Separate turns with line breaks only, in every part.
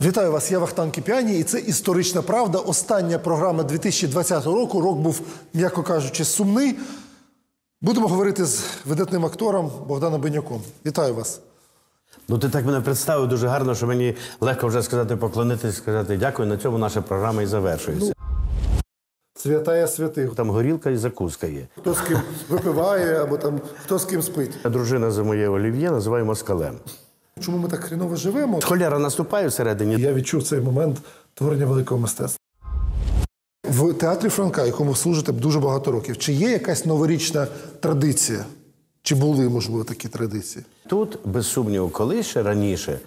Вітаю вас, я Вахтан Кіпіані, і це історична правда. Остання програма 2020 року. Рок був, м'яко кажучи, сумний. Будемо говорити з видатним актором Богданом Бенюком. Вітаю вас.
Ну, ти так мене представив дуже гарно, що мені легко вже сказати, поклонитись, сказати дякую. На цьому наша програма і завершується.
Святая святих.
Там горілка і закуска є.
Хто з ким випиває, або там хто з ким спить.
Дружина за моє олів'є називає москалем.
Чому ми так хріново живемо?
Холера наступає всередині.
Я відчув цей момент творення великого мистецтва. В театрі Франка, якому служите дуже багато років, чи є якась новорічна традиція? Чи були, можливо, такі традиції?
Тут, без сумніву, коли ще раніше,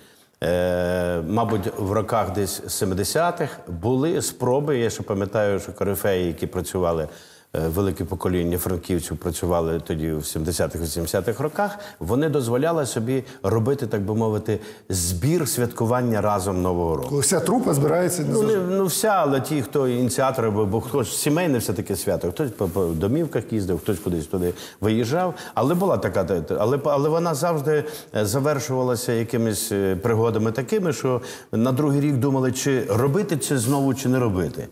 е, мабуть, в роках десь 70-х були спроби. Я ще пам'ятаю, що корифеї, які працювали. Е, Велике покоління франківців працювали тоді в 70-х-80-х роках. Вони дозволяли собі робити, так би мовити, збір святкування разом Нового року.
Коли вся трупа збирається не
Ну, не, ну вся, але ті, хто ініціатори, бо, хтось сімейне все таке свято, хтось по, по домівках їздив, хтось кудись туди виїжджав. Але була така, та- та- але, але вона завжди е, завершувалася якимись е, пригодами такими, що на другий рік думали, чи робити це знову, чи не робити.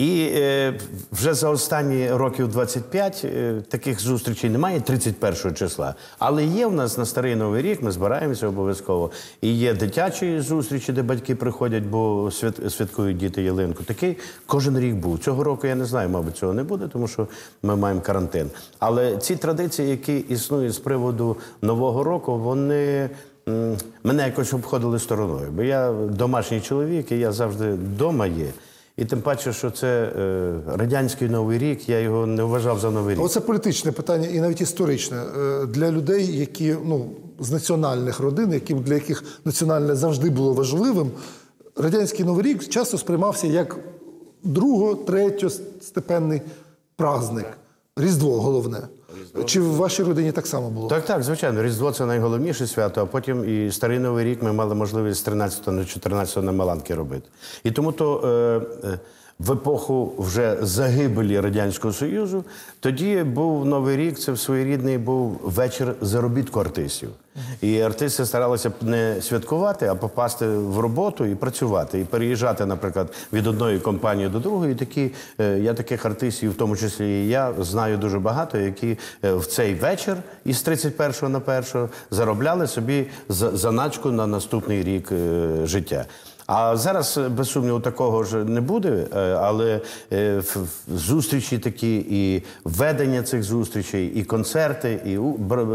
І е, вже за останні років 25 е, таких зустрічей немає 31 числа. Але є в нас на старий новий рік, ми збираємося обов'язково. І є дитячі зустрічі, де батьки приходять, бо свят, святкують діти ялинку. Такий кожен рік був. Цього року я не знаю, мабуть, цього не буде, тому що ми маємо карантин. Але ці традиції, які існують з приводу нового року, вони. Мене якось обходили стороною, бо я домашній чоловік, і я завжди вдома є. І тим паче, що це е, радянський новий рік, я його не вважав за новий рік.
Оце політичне питання і навіть історичне Е, для людей, які ну з національних родин, які для яких національне завжди було важливим. Радянський новий рік часто сприймався як друго, третьостепенний праздник. Різдво головне. Чи в вашій родині так само було?
Так, так, звичайно, Різдво це найголовніше свято, а потім і Старий Новий рік ми мали можливість з 13 на 14 на Маланки робити. І тому то е, е, в епоху вже загибелі Радянського Союзу тоді був Новий рік, це в своєрідний був вечір заробітку артистів. І артисти старалися не святкувати, а попасти в роботу і працювати, і переїжджати, наприклад, від одної компанії до другої. Такі е, я таких артистів, в тому числі і я, знаю дуже багато, які е, в цей вечір із 31 на 1 заробляли собі за- заначку на наступний рік е, життя. А зараз, е, без сумніву, такого ж не буде, е, але е, зустрічі такі, і ведення цих зустрічей, і концерти, і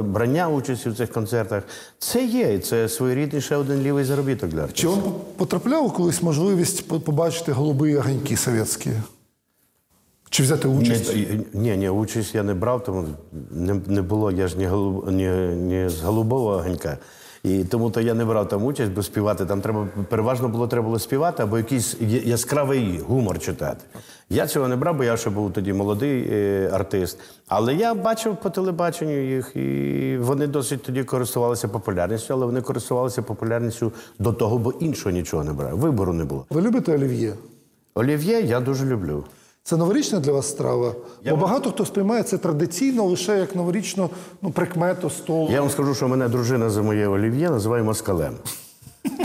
брання участі в цих концертах це є. І це своєрідний ще один лівий заробіток для
Чи
артистів.
вам потрапляла колись можливість побачити голуби огоньки совєтські? Чи взяти участь?
Ні, ні, ні, участь я не брав, тому не, не було, я ж ні, голуб, ні, ні з голубого огонька. І тому то я не брав там участь, бо співати там треба переважно було треба було співати або якийсь яскравий гумор читати. Я цього не брав, бо я ще був тоді молодий е, артист. Але я бачив по телебаченню їх, і вони досить тоді користувалися популярністю, але вони користувалися популярністю до того, бо іншого нічого не брав. Вибору не було.
Ви любите олів'є?
Олів'є я дуже люблю.
Це новорічна для вас страва? Бо багато хто сприймає це традиційно лише як новорічну ну, прикмету столу.
Я вам скажу, що мене дружина за моє олів'є називає москалем.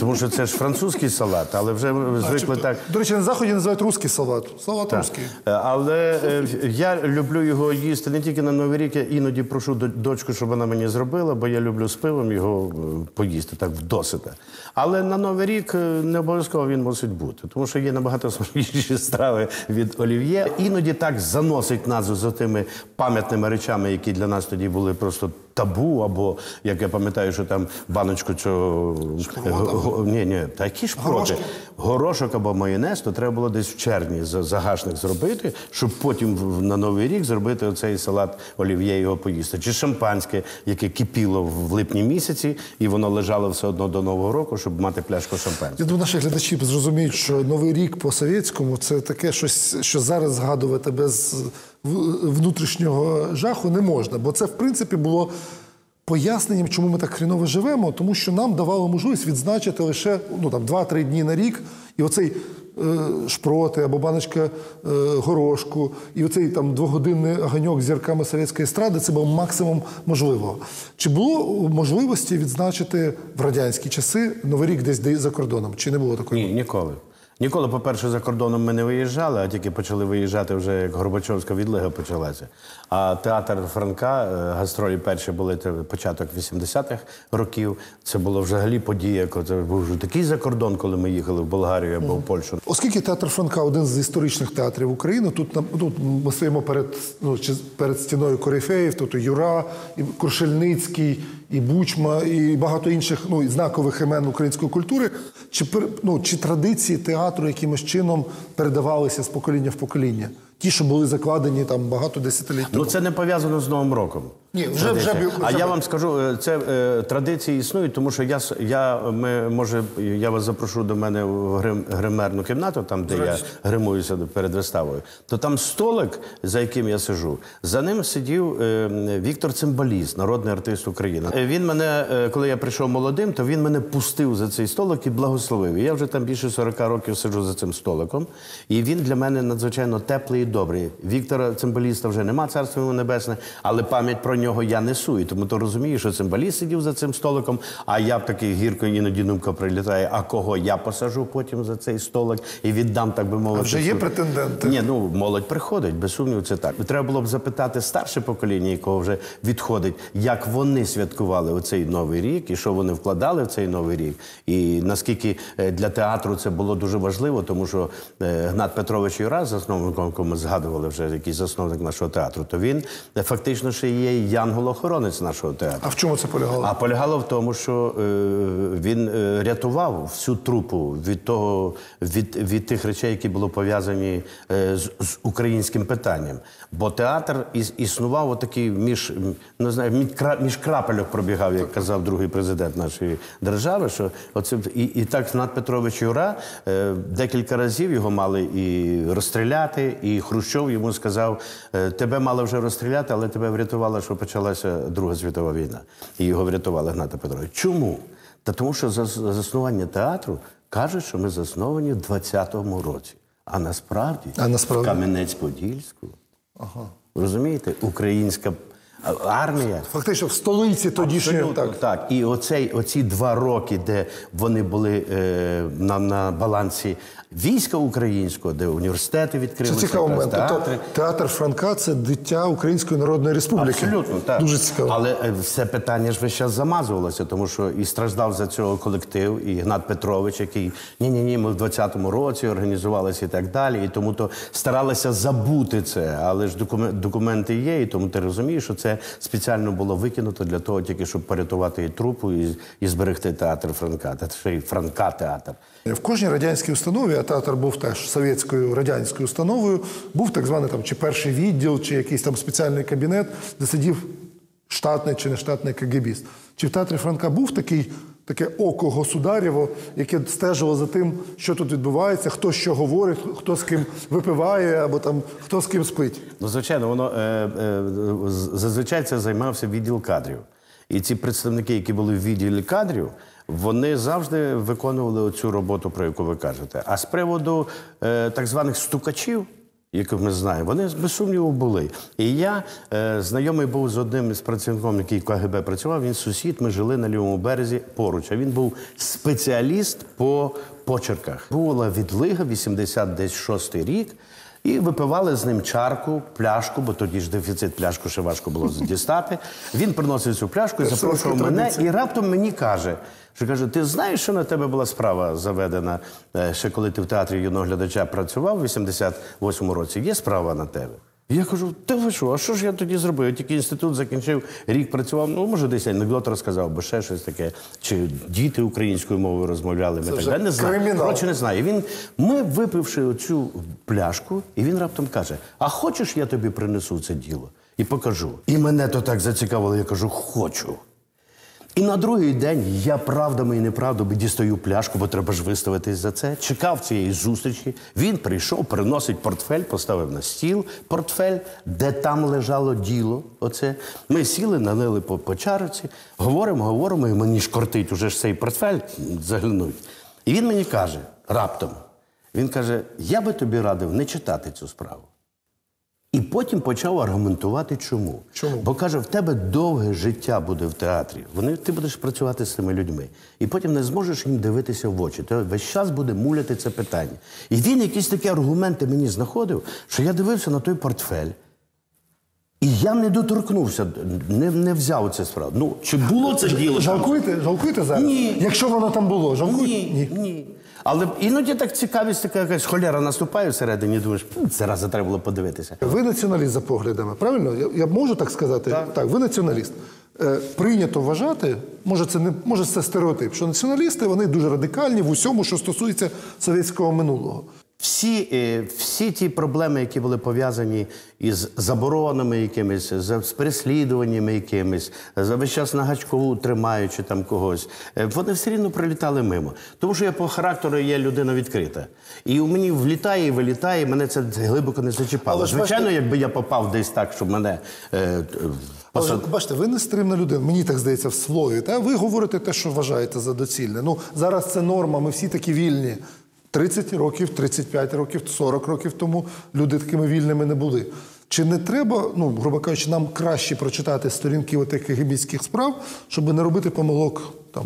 Тому що це ж французький салат, але вже звикли так.
До речі, на заході називають русський салат. Салат русський.
Е, Але е, я люблю його їсти не тільки на Новий рік, я іноді прошу до- дочку, щоб вона мені зробила, бо я люблю з пивом його е, поїсти так вдосита. Але на Новий рік е, не обов'язково він мусить бути, тому що є набагато смачніші страви від олів'є. Іноді так заносить назву за тими пам'ятними речами, які для нас тоді були просто табу, або як я пам'ятаю, що там баночку цього го- го- ні, ні, та які ж проти горошок або майонез, то треба було десь в червні за- загашник зробити, щоб потім на новий рік зробити оцей салат олів'є його поїсти. Чи шампанське, яке кипіло в липні місяці, і воно лежало все одно до нового року, щоб мати пляшку шампанського.
Я думаю, наші глядачі зрозуміють, що Новий рік по-совєтському це таке щось, що зараз згадувати без внутрішнього жаху не можна. Бо це, в принципі, було поясненням, чому ми так хріново живемо, тому що нам давало можливість відзначити лише ну, там, 2-3 дні на рік. І оцей е, шпроти або баночка е, горошку, і оцей там двогодинний огоньок з зірками совєтської естради це був максимум можливого. Чи було можливості відзначити в радянські часи Новий рік десь за кордоном? Чи не було такої?
Ні, ніколи. Ніколи, по-перше, за кордоном ми не виїжджали, а тільки почали виїжджати вже як Горбачовська відлига почалася. А театр Франка, е, гастролі перші були початок 80-х років. Це було взагалі подія. Це був вже такий закордон, коли ми їхали в Болгарію або в Польщу.
Оскільки театр Франка один з історичних театрів України, тут тут ми стоїмо перед ну перед стіною корифеїв, тут Юра, і Крушельницький, і Бучма, і багато інших ну знакових імен української культури. Чи ну, чи традиції театру якимось чином передавалися з покоління в покоління? Ті, що були закладені там багато десятиліть
Ну це не пов'язано з Новим роком.
Ні, вже- вже б-
А
вже
я вам скажу, е, це е, традиції існують, тому що я я ми може я вас запрошу до мене в грим, гримерну кімнату, там де я гримуюся перед виставою. То там столик, за яким я сижу, за ним сидів е, Віктор Цимбаліст, народний артист України. Е, Він мене, е, коли я прийшов молодим, то він мене пустив за цей столик і благословив. І я вже там більше 40 років сиджу за цим столиком. І він для мене надзвичайно теплий і добрий. Віктора Цимбаліста вже нема, царство йому небесне, але пам'ять про нього я несу. І тому то розумію, що Цимбаліст сидів за цим столиком, а я б такий гірко іноді думка прилітає, а кого я посажу потім за цей столик і віддам, так би мовити.
А вже є претенденти?
Ні, ну молодь приходить, без сумніву, це так. Треба було б запитати старше покоління, якого вже відходить, як вони святкували оцей новий рік і що вони вкладали в цей новий рік. І наскільки е, для театру це було дуже важливо, тому що е, Гнат Петрович Юра, засновником, якого ми згадували вже, який засновник нашого театру, то він е, фактично ще є янгол-охоронець нашого театру.
А в чому це полягало?
А полягало в тому, що е, він е, рятував всю трупу від того, від, від тих речей, які були пов'язані е, з, з українським питанням. Бо театр іс, існував отакий між не знаю, між, між крапельок пробігав, як казав другий президент нашої держави. Що оце і, і так Над Петрович Юра е, декілька разів його мали і розстріляти, і Хрущов йому сказав: е, тебе мали вже розстріляти, але тебе врятувало, що почалася Друга світова війна. І його врятували Гната Петрович. Чому? Та тому, що за за заснування театру каже, що ми засновані в 20-му році. А насправді,
А насправді?
Кам'янець-Подільську. Розумієте, українська армія.
Фактично в столиці тодішньої
Абсолютно
так.
так. І оцей, оці два роки, де вони були е, на, на балансі війська українського, де університети
Це
відкрилися,
цікавий момент. Тобто театр Франка це дитя Української Народної Республіки.
Абсолютно, так.
Дуже цікаво.
Але е, все питання ж весь час замазувалося, тому що і страждав за цього колектив, і Гнат Петрович, який ні-ні ні, ми в 20-му році організувалися і так далі. І тому то старалися забути це. Але ж документи є, і тому ти розумієш, що це спеціально було викинуто для того, тільки щоб порятувати і трупу, і, і зберегти театр Франка, та ще й Франка театр.
В кожній радянській установі, а театр був теж совєтською радянською установою, був так званий там чи перший відділ, чи якийсь там спеціальний кабінет, де сидів штатний чи нештатний КГБіст. Чи в театрі Франка був такий, таке око государєво, яке стежило за тим, що тут відбувається, хто що говорить, хто з ким випиває, або там хто з ким спить.
Ну, звичайно, воно е, е, зазвичай це займався відділ кадрів. І ці представники, які були в відділі кадрів, вони завжди виконували цю роботу, про яку ви кажете. А з приводу е, так званих стукачів, яких ми знаємо, вони без сумніву були. І я е, знайомий був з одним із працівником, який в КГБ працював. Він сусід, ми жили на лівому березі поруч. А він був спеціаліст по почерках. Була відлига, 86 рік. І випивали з ним чарку, пляшку, бо тоді ж дефіцит пляшку ще важко було дістати. Він приносив цю пляшку і запрошував мене, і раптом мені каже, що каже: ти знаєш, що на тебе була справа заведена е, ще коли ти в театрі юного глядача працював у 88-му році? Є справа на тебе? І Я кажу, та ви що, а що ж я тоді зробив? Я тільки інститут закінчив, рік працював. Ну, може, десь анекдот розказав, бо ще щось таке. Чи діти українською мовою розмовляли? Ми так далі. не знаю. Коротше, не знаю. Він, ми випивши оцю пляшку, і він раптом каже: А хочеш, я тобі принесу це діло і покажу. І мене то так зацікавило, я кажу, хочу. І на другий день я правдами і неправдами дістаю пляшку, бо треба ж виставитись за це. Чекав цієї зустрічі. Він прийшов, приносить портфель, поставив на стіл портфель, де там лежало діло. Оце ми сіли, налили по, по чарці, говоримо, говоримо, і мені ж кортить уже ж цей портфель заглянуть. І він мені каже раптом: Він каже: Я би тобі радив не читати цю справу. І потім почав аргументувати, чому.
Чому?
Бо каже, в тебе довге життя буде в театрі. Вони, ти будеш працювати з цими людьми. І потім не зможеш їм дивитися в очі. Ти весь час буде муляти це питання. І він якісь такі аргументи мені знаходив, що я дивився на той портфель. І я не доторкнувся, не, не взяв це справу. Ну, чи було це діло?
Жалкуєте? Жалкуєте зараз?
Ні.
Якщо воно там було, жалкуєте?
Ні, ні. Але іноді так цікавість, така якась холера наступає всередині, думаєш, «М, це раз треба було подивитися.
Ви націоналіст за поглядами, правильно? Я, я можу так сказати? Так, ви націоналіст. Е, прийнято вважати, може це не може це стереотип, що націоналісти вони дуже радикальні в усьому, що стосується совєтського минулого.
Всі, е, всі ті проблеми, які були пов'язані із заборонами якимись, з переслідуваннями якимись, за весь час на гачкову тримаючи там когось, е, вони все рівно прилітали мимо. Тому що я по характеру є людина відкрита. І у мені влітає і вилітає, мене це глибоко не зачіпало.
Але
Звичайно, якби я попав десь так, щоб мене. Е, т-
Але бачите, ви нестримна людина. Мені так здається в слові. Та ви говорите те, що вважаєте за доцільне. Ну зараз це норма. Ми всі такі вільні. 30 років, 35 років, 40 років тому люди такими вільними не були. Чи не треба, ну грубо кажучи, нам краще прочитати сторінки отих кгбістських справ, щоб не робити помилок там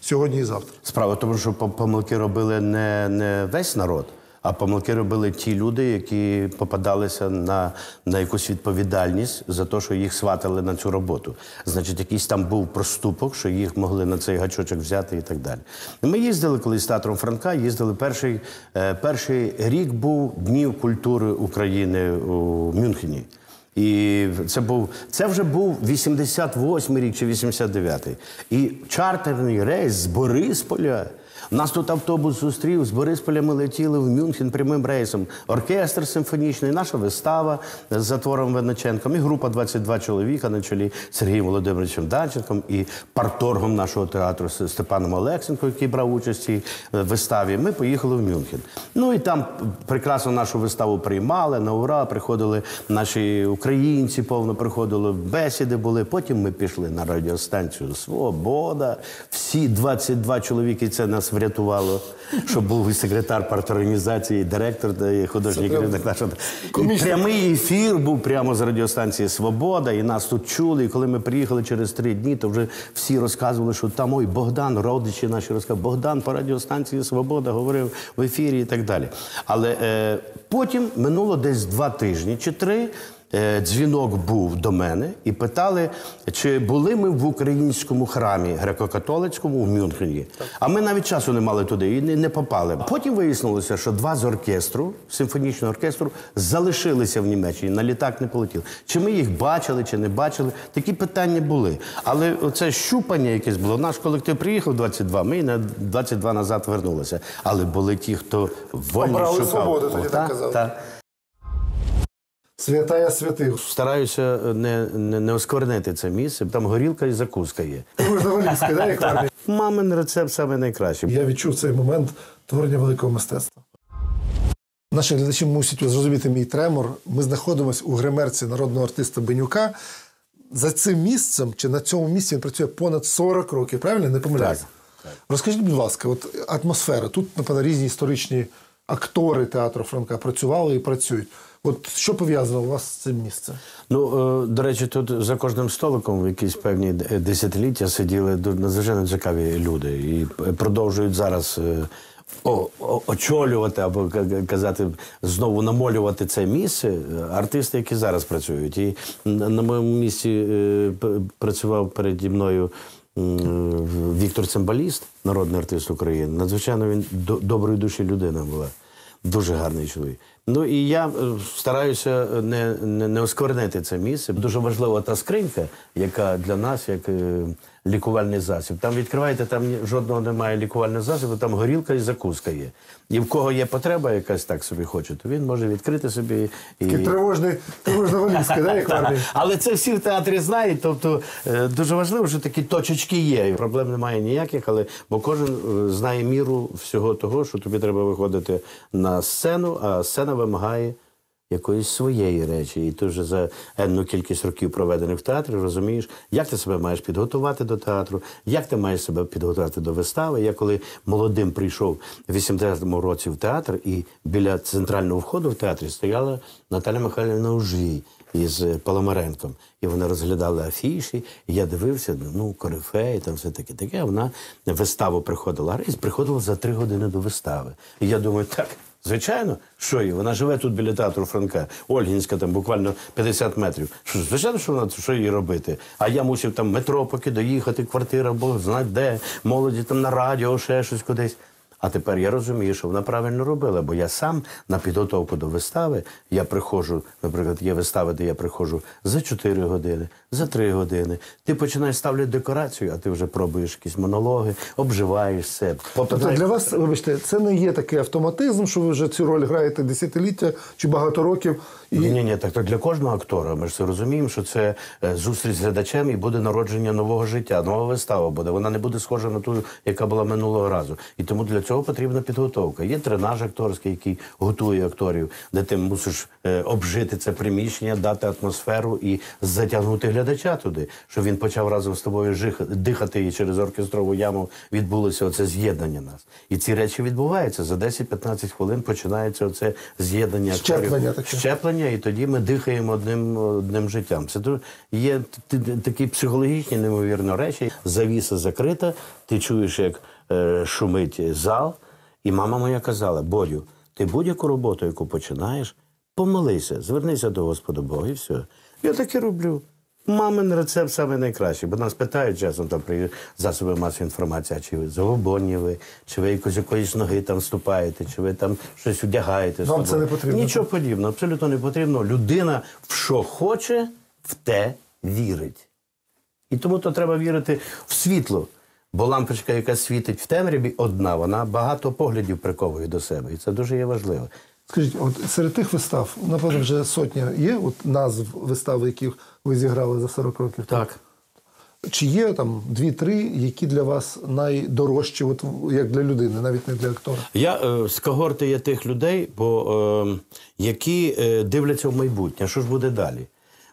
сьогодні і завтра?
Справа в тому, що помилки робили не, не весь народ, а помилки робили ті люди, які попадалися на, на якусь відповідальність за те, що їх сватали на цю роботу. Значить, якийсь там був проступок, що їх могли на цей гачочок взяти і так далі. Ми їздили колись з театром Франка, їздили перший, е, перший рік був Днів культури України у Мюнхені. І це був це вже був 88 рік чи 89-й. І чартерний рейс з Борисполя. Нас тут автобус зустрів з Борисполя. Ми летіли в Мюнхен прямим рейсом. Оркестр симфонічний, наша вистава з затвором Винниченком, і група 22 чоловіка на чолі Сергієм Володимировичем Данченком і парторгом нашого театру Степаном Олексенко, який брав участь цій е, виставі. Ми поїхали в Мюнхен. Ну і там прекрасно нашу виставу приймали на ура. Приходили наші українці, повно приходили, бесіди були. Потім ми пішли на радіостанцію Свобода. Всі 22 чоловіки це нас врятувало. Що був і секретар парторганізації, і директор і художній керівник нашого. І прямий ефір був прямо з радіостанції Свобода, і нас тут чули. І коли ми приїхали через три дні, то вже всі розказували, що там ой, Богдан, родичі наші розказували, Богдан по радіостанції Свобода говорив в ефірі і так далі. Але е, потім минуло десь два тижні чи три. Е, Дзвінок був до мене і питали, чи були ми в українському храмі греко-католицькому в Мюнхені. А ми навіть часу не мали туди і не, попали. Потім вияснилося, що два з оркестру, симфонічного оркестру, залишилися в Німеччині, на літак не полетіли. Чи ми їх бачили, чи не бачили? Такі питання були. Але це щупання якесь було. Наш колектив приїхав 22, ми на 22 назад вернулися. Але були ті, хто вольно
Обрали
шукав.
свободу, тоді так казали.
Та.
Святая святих.
Стараюся не, не, не осквернити це місце. Там горілка і закуска є.
Можноволівська, да, як?
Мамин рецепт саме найкращий.
Я відчув цей момент творення великого мистецтва. Наші глядачі мусять зрозуміти мій тремор. Ми знаходимося у гримерці народного артиста Бенюка. За цим місцем чи на цьому місці він працює понад 40 років, правильно? Не помиляюся? Розкажіть, будь ласка, от атмосфера. Тут, напевно, різні історичні актори театру Франка працювали і працюють. От що пов'язано у вас з цим місцем?
Ну, е, до речі, тут за кожним столиком в якісь певні десятиліття сиділи надзвичайно цікаві люди і продовжують зараз е, о- о- очолювати або казати, знову намолювати це місце. е, Артисти, які зараз працюють. І на моєму місці е, працював переді мною. Віктор Цимбаліст, народний артист України. Надзвичайно він до- доброї душі людина була. Дуже гарний чоловік. Ну і я е, стараюся не, не, не осквернити це місце. Дуже важлива та скринька, яка для нас як е, лікувальний засіб. Там відкриваєте, там жодного немає лікувального засобу, там горілка і закуска є. І в кого є потреба, якась так собі хоче, то він може відкрити собі і.
Такий тривожний, тривожно-волівський, да, як армії?
Але це всі в театрі знають. Тобто е, дуже важливо, що такі точечки є. Проблем немає ніяких, але бо кожен е, знає міру всього того, що тобі треба виходити на сцену, а сцена вимагає якоїсь своєї речі. І ти вже за енну кількість років проведених в театрі розумієш, як ти себе маєш підготувати до театру, як ти маєш себе підготувати до вистави. Я коли молодим прийшов в 80-му році в театр, і біля центрального входу в театрі стояла Наталя Михайлівна Ужвій із Паламаренком. І вони розглядали афіші, і я дивився, ну, корифей, там все таке таке. Вона виставу приходила рейс, приходила за три години до вистави. І я думаю, так. Звичайно, що її? Вона живе тут біля театру Франка, Ольгінська, там буквально 50 метрів. Що, звичайно, що вона що їй робити? А я мусив там метро поки доїхати, квартира, бо знать де, молоді там на радіо, ще щось кудись. А тепер я розумію, що вона правильно робила, бо я сам на підготовку до вистави я приходжу, наприклад, є вистави, де я приходжу за 4 години, за 3 години. Ти починаєш ставити декорацію, а ти вже пробуєш якісь монологи, обживаєшся.
Тобто для вас, вибачте, це не є такий автоматизм, що ви вже цю роль граєте десятиліття чи багато років. І
Ні, ні, ні, так, так для кожного актора. Ми ж це розуміємо, що це е, зустріч з глядачем і буде народження нового життя, нова вистава буде. Вона не буде схожа на ту, яка була минулого разу. І тому для цього потрібна підготовка. Є тренаж акторський, який готує акторів, де ти мусиш е, обжити це приміщення, дати атмосферу і затягнути глядача туди, щоб він почав разом з тобою жих- дихати і через оркестрову яму відбулося оце з'єднання нас. І ці речі відбуваються за 10-15 хвилин. Починається оце з'єднання акторів.
Щеплення таке.
щеплення, і тоді ми дихаємо одним, одним життям. Це є такі психологічні неймовірно речі. Завіса закрита, ти чуєш, як е, шумить зал. І мама моя казала: Борю, ти будь-яку роботу, яку починаєш, помолися, звернися до Господа Бога, і все. Я так і роблю. Мамин рецепт саме найкращий, бо нас питають часом там при засоби масової інформації, чи ви забобонні ви, чи ви якось якоїсь ноги там ступаєте, чи ви там щось одягаєте.
Вам це не потрібно,
Нічого подібного, абсолютно не потрібно. Людина в що хоче, в те вірить. І тому то треба вірити в світло. Бо лампочка, яка світить в темряві, одна, вона багато поглядів приковує до себе. І це дуже є важливо.
скажіть, от серед тих вистав, напевно, вже сотня є от назв вистав, яких ви зіграли за 40 років.
Так.
Чи є там дві-три, які для вас найдорожчі, от як для людини, навіть не для актора?
Я е, з когорти є тих людей, бо, е, які е, дивляться в майбутнє, що ж буде далі.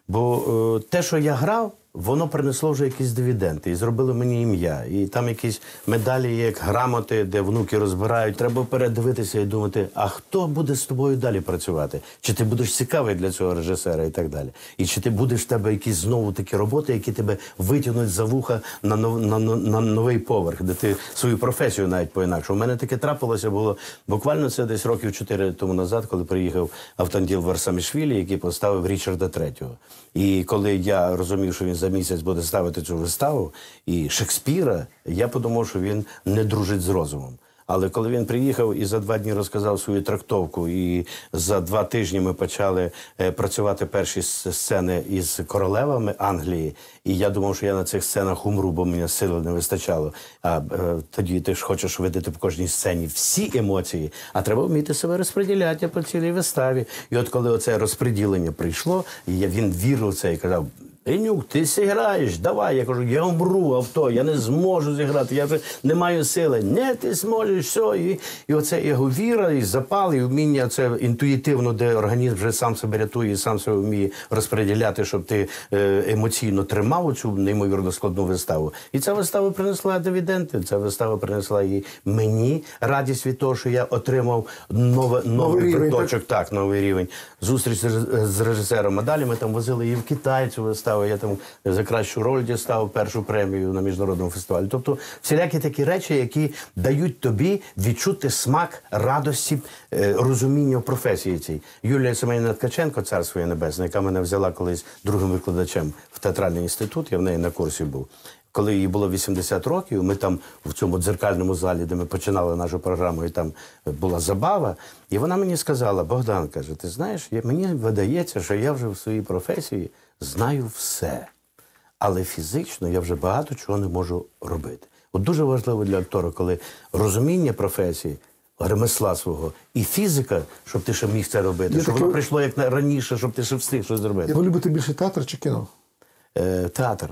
Бо е, те, що я грав, воно принесло вже якісь дивіденди і зробило мені ім'я. І там якісь медалі, як грамоти, де внуки розбирають. Треба передивитися і думати, а хто буде з тобою далі працювати? Чи ти будеш цікавий для цього режисера і так далі? І чи ти будеш в тебе якісь знову такі роботи, які тебе витягнуть за вуха на, нов, на, на, на новий поверх, де ти свою професію навіть по-інакше. У мене таке трапилося було буквально це десь років чотири тому назад, коли приїхав Автанділ Варсамішвілі, який поставив Річарда Третього. І коли я розумів, що він за місяць буде ставити цю виставу і Шекспіра, я подумав, що він не дружить з розумом. Але коли він приїхав і за два дні розказав свою трактовку, і за два тижні ми почали е, працювати перші сцени із королевами Англії, і я думав, що я на цих сценах умру, бо мені сили не вистачало. А е, тоді ти ж хочеш видати по кожній сцені всі емоції, а треба вміти себе розподіляти по цілій виставі. І от коли оце розподілення прийшло, і він вірив в це і казав. Енюк, ти зіграєш, давай. Я кажу, я умру, авто, я не зможу зіграти, я вже не маю сили. Не, ти зможеш, все. І, і оце його віра, і запал, і вміння це інтуїтивно, де організм вже сам себе рятує і сам себе вміє розподіляти, щоб ти е, емоційно тримав цю неймовірно складну виставу. І ця вистава принесла дивіденди. Ця вистава принесла і мені радість від того, що я отримав нове, новий
рівень,
приточок, так, новий рівень. Зустріч з- режисером. А далі ми там возили і в Китай цю виставу. Я там за кращу роль дістав першу премію на міжнародному фестивалі. Тобто, всілякі такі речі, які дають тобі відчути смак радості, е, розуміння професії цій. Юлія Семенівна Ткаченко, царство своє небесне, яка мене взяла колись другим викладачем в театральний інститут, я в неї на курсі був. Коли їй було 80 років, ми там в цьому дзеркальному залі, де ми починали нашу програму, і там була забава. І вона мені сказала: Богдан каже, ти знаєш, мені видається, що я вже в своїй професії знаю все. Але фізично я вже багато чого не можу робити. От дуже важливо для актора, коли розуміння професії, ремесла свого і фізика, щоб ти ще міг це робити,
Є
щоб
таке-
воно прийшло як раніше, щоб ти ще встиг щось зробити.
Ви любите більше театр чи кіно?
Е, театр.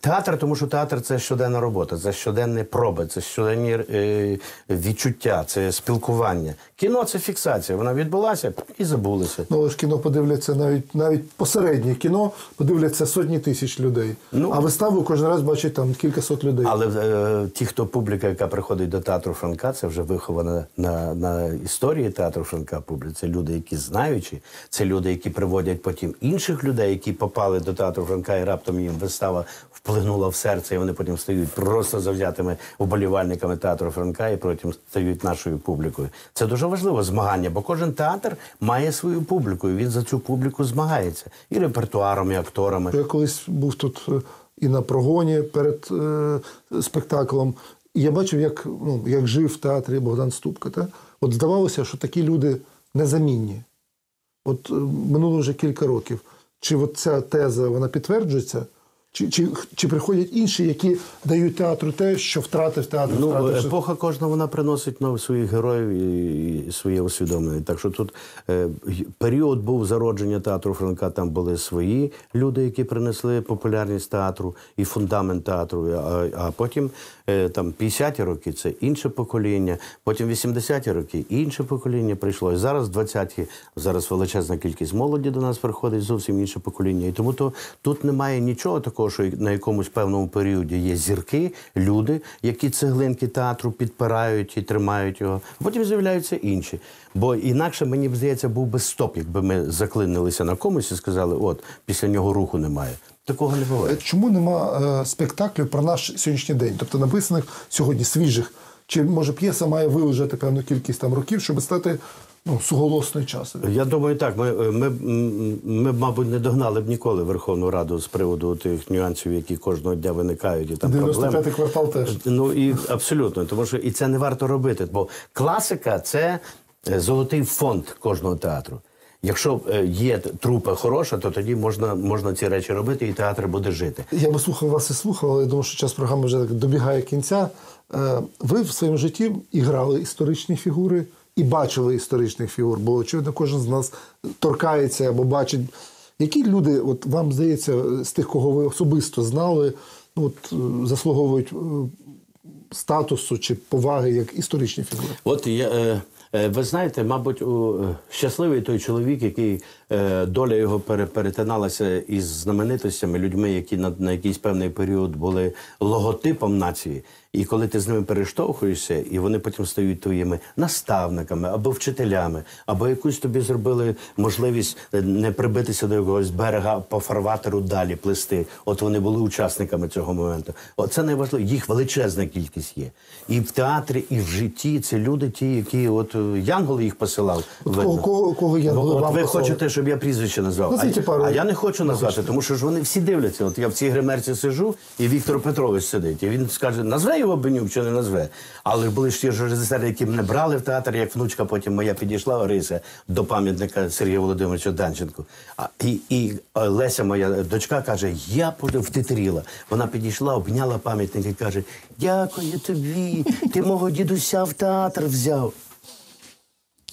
Театр, тому що театр це щоденна робота, це щоденні проби, це щоденні е, відчуття, це спілкування. Кіно це фіксація. Вона відбулася і забулася.
Ну, але ж кіно подивляться навіть навіть посереднє кіно подивляться сотні тисяч людей.
Ну.
а виставу кожен раз бачить там кількасот людей.
Але е, ті, хто публіка, яка приходить до театру Франка, це вже вихована на, на історії театру Франка. Публіка. Це люди, які знаючі, це люди, які приводять потім інших людей, які попали до театру Франка, і раптом їм вистава вплинула в серце, і вони потім стають просто завзятими вболівальниками театру Франка і потім стають нашою публікою. Це дуже важливе змагання, бо кожен театр має свою публіку, і він за цю публіку змагається і репертуаром, і акторами.
Я колись був тут е, і на прогоні перед е, спектаклем. І я бачив, як, ну, як жив в театрі Богдан Ступка. Та? От здавалося, що такі люди незамінні. От е, минуло вже кілька років. Чи от ця теза вона підтверджується? Чи, чи, чи приходять інші, які дають театру те, що втратив театр?
Ну,
втратив, що-
епоха кожна вона приносить нових своїх героїв і, і своє усвідомлення. Так що тут е, період був зародження театру Франка. Там були свої люди, які принесли популярність театру і фундамент театру. А, а потім е, там 50-ті роки це інше покоління, потім 80-ті роки інше покоління прийшло. І зараз 20-ті, зараз величезна кількість молоді до нас приходить, зовсім інше покоління. І тому то тут немає нічого такого, що на якомусь певному періоді є зірки, люди, які цеглинки театру підпирають і тримають його. Потім з'являються інші. Бо інакше мені б здається, був би стоп, якби ми заклинилися на комусь і сказали, от після нього руху немає. Такого не буває.
Е, Чому нема е, спектаклів про наш сьогоднішній день? Тобто написаних сьогодні свіжих? Чи може п'єса має вилежати певну кількість там років, щоб стати ну, суголосною часом?
Я думаю, так. Ми, ми, м, ми, б, мабуть, не догнали б ніколи Верховну Раду з приводу тих нюансів, які кожного дня виникають. І там
95-й
проблеми.
квартал теж.
Ну і абсолютно, тому що і це не варто робити. Бо класика це е, золотий фонд кожного театру. Якщо е, є трупа хороша, то тоді можна, можна ці речі робити, і театр буде жити.
Я би слухав вас і слухав, але я думаю, що час програми вже так добігає кінця. Е, Ви в своєму житті і грали історичні фігури, і бачили історичних фігур, бо очевидно, кожен з нас торкається або бачить. Які люди, от вам здається, з тих, кого ви особисто знали, ну, от, е, заслуговують е, статусу чи поваги як історичні фігури?
От я, е, ви знаєте, мабуть, у, щасливий той чоловік, який доля його пере, перетиналася із знаменитостями, людьми, які на якийсь певний період були логотипом нації. І коли ти з ними перештовхуєшся, і вони потім стають твоїми наставниками або вчителями, або якусь тобі зробили можливість е, не прибитися до якогось берега по фарватеру далі плисти. От вони були учасниками цього моменту. Оце найважливіше. Їх величезна кількість є. І в театрі, і в житті це люди, ті, які от е, Янгол їх посилав.
От
видно.
кого- кого- Янголи
От
вам
ви хочете, щоб я прізвище назвав.
Назвіть
а,
пару.
а я не хочу назвати, тому що ж вони всі дивляться. От я в цій гримерці сижу, і Віктор Петрович сидить. І він скаже, назве його Бенюк чи не назве. Але були ж ті ж режисери, які мене брали в театр, як внучка потім моя підійшла Орися до пам'ятника Сергія Володимировича Данченку. А, і, і е, Леся, моя дочка, каже: Я втетріла. Вона підійшла, обняла пам'ятник і каже: Дякую тобі, ти мого дідуся в театр взяв.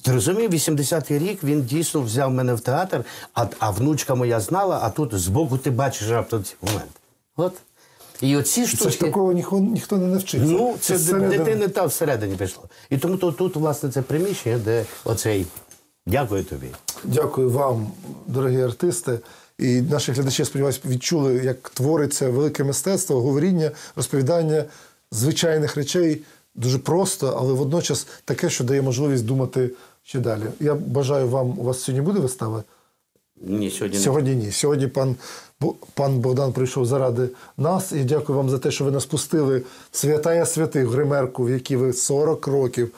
Ти розумів, 80-й рік він дійсно взяв мене в театр, а, а внучка моя знала, а тут збоку ти бачиш раптом цей момент. От. І оці
Це ж такого ніхто, ніхто не навчиться.
Ну, це
зсередини.
дитини та всередині пішло. І тому то, тут, власне, це приміщення, де оцей. Дякую тобі.
Дякую вам, дорогі артисти. І наші глядачі, сподіваюся, відчули, як твориться велике мистецтво, говоріння, розповідання звичайних речей дуже просто, але водночас таке, що дає можливість думати ще далі. Я бажаю вам, у вас сьогодні буде вистава?
Ні, сьогодні.
Сьогодні ні. Сьогодні пан, пан Богдан прийшов заради нас. І дякую вам за те, що ви нас пустили святая святих гримерку, в якій ви 40 років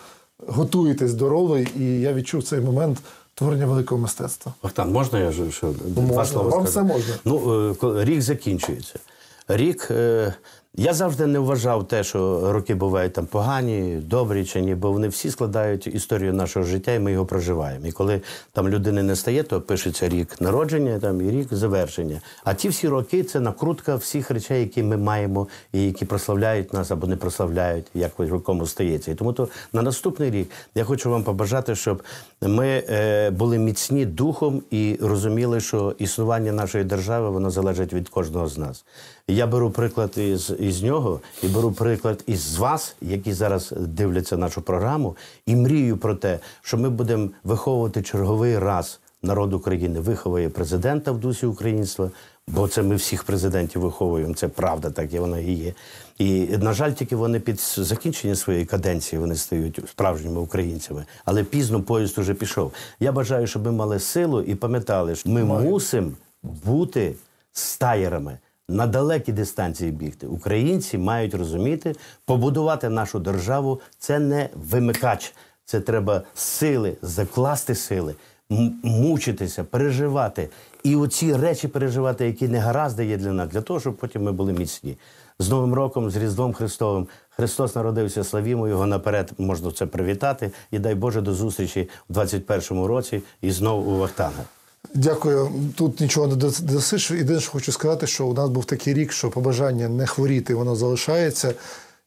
готуєтесь до ролей. І я відчув цей момент творення великого мистецтва.
Богдан, можна я ж- що, два
можна.
слова
Вам
скажу?
все можна.
Ну, е, рік закінчується. Рік, е, Я завжди не вважав те, що роки бувають там погані, добрі чи ні, бо вони всі складають історію нашого життя, і ми його проживаємо. І коли там людини не стає, то пишеться рік народження там, і рік завершення. А ті всі роки це накрутка всіх речей, які ми маємо, і які прославляють нас або не прославляють, як в якому стається. І тому то на наступний рік я хочу вам побажати, щоб ми е, були міцні духом і розуміли, що існування нашої держави воно залежить від кожного з нас. Я беру приклад із, із нього і беру приклад із вас, які зараз дивляться нашу програму, і мрію про те, що ми будемо виховувати черговий раз народ України, виховує президента в дусі українства. Бо це ми всіх президентів виховуємо, це правда, так і воно і є. І на жаль, тільки вони під закінчення своєї каденції вони стають справжніми українцями. Але пізно поїзд уже пішов. Я бажаю, щоб ми мали силу і пам'ятали, що ми мусимо бути стаєрами на далекі дистанції бігти. Українці мають розуміти, побудувати нашу державу це не вимикач, це треба сили, закласти сили, мучитися, переживати. І оці речі переживати, які не гаразди є для нас, для того, щоб потім ми були міцні. З Новим роком, з Різдвом Христовим. Христос народився, славімо його наперед. Можна це привітати. І дай Боже до зустрічі в 21-му році і знову у Вахтанга.
Дякую. Тут нічого не досиш. Єдине, що хочу сказати, що у нас був такий рік, що побажання не хворіти, воно залишається.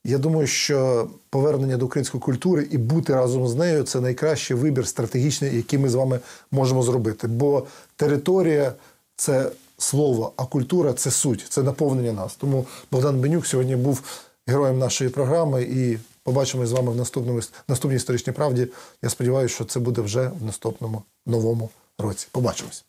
Я думаю, що повернення до української культури і бути разом з нею це найкращий вибір стратегічний, який ми з вами можемо зробити. Бо територія це слово, а культура це суть, це наповнення нас. Тому Богдан Бенюк сьогодні був героєм нашої програми і побачимось з вами в наступному наступній історичній правді. Я сподіваюся, що це буде вже в наступному новому році. Побачимось.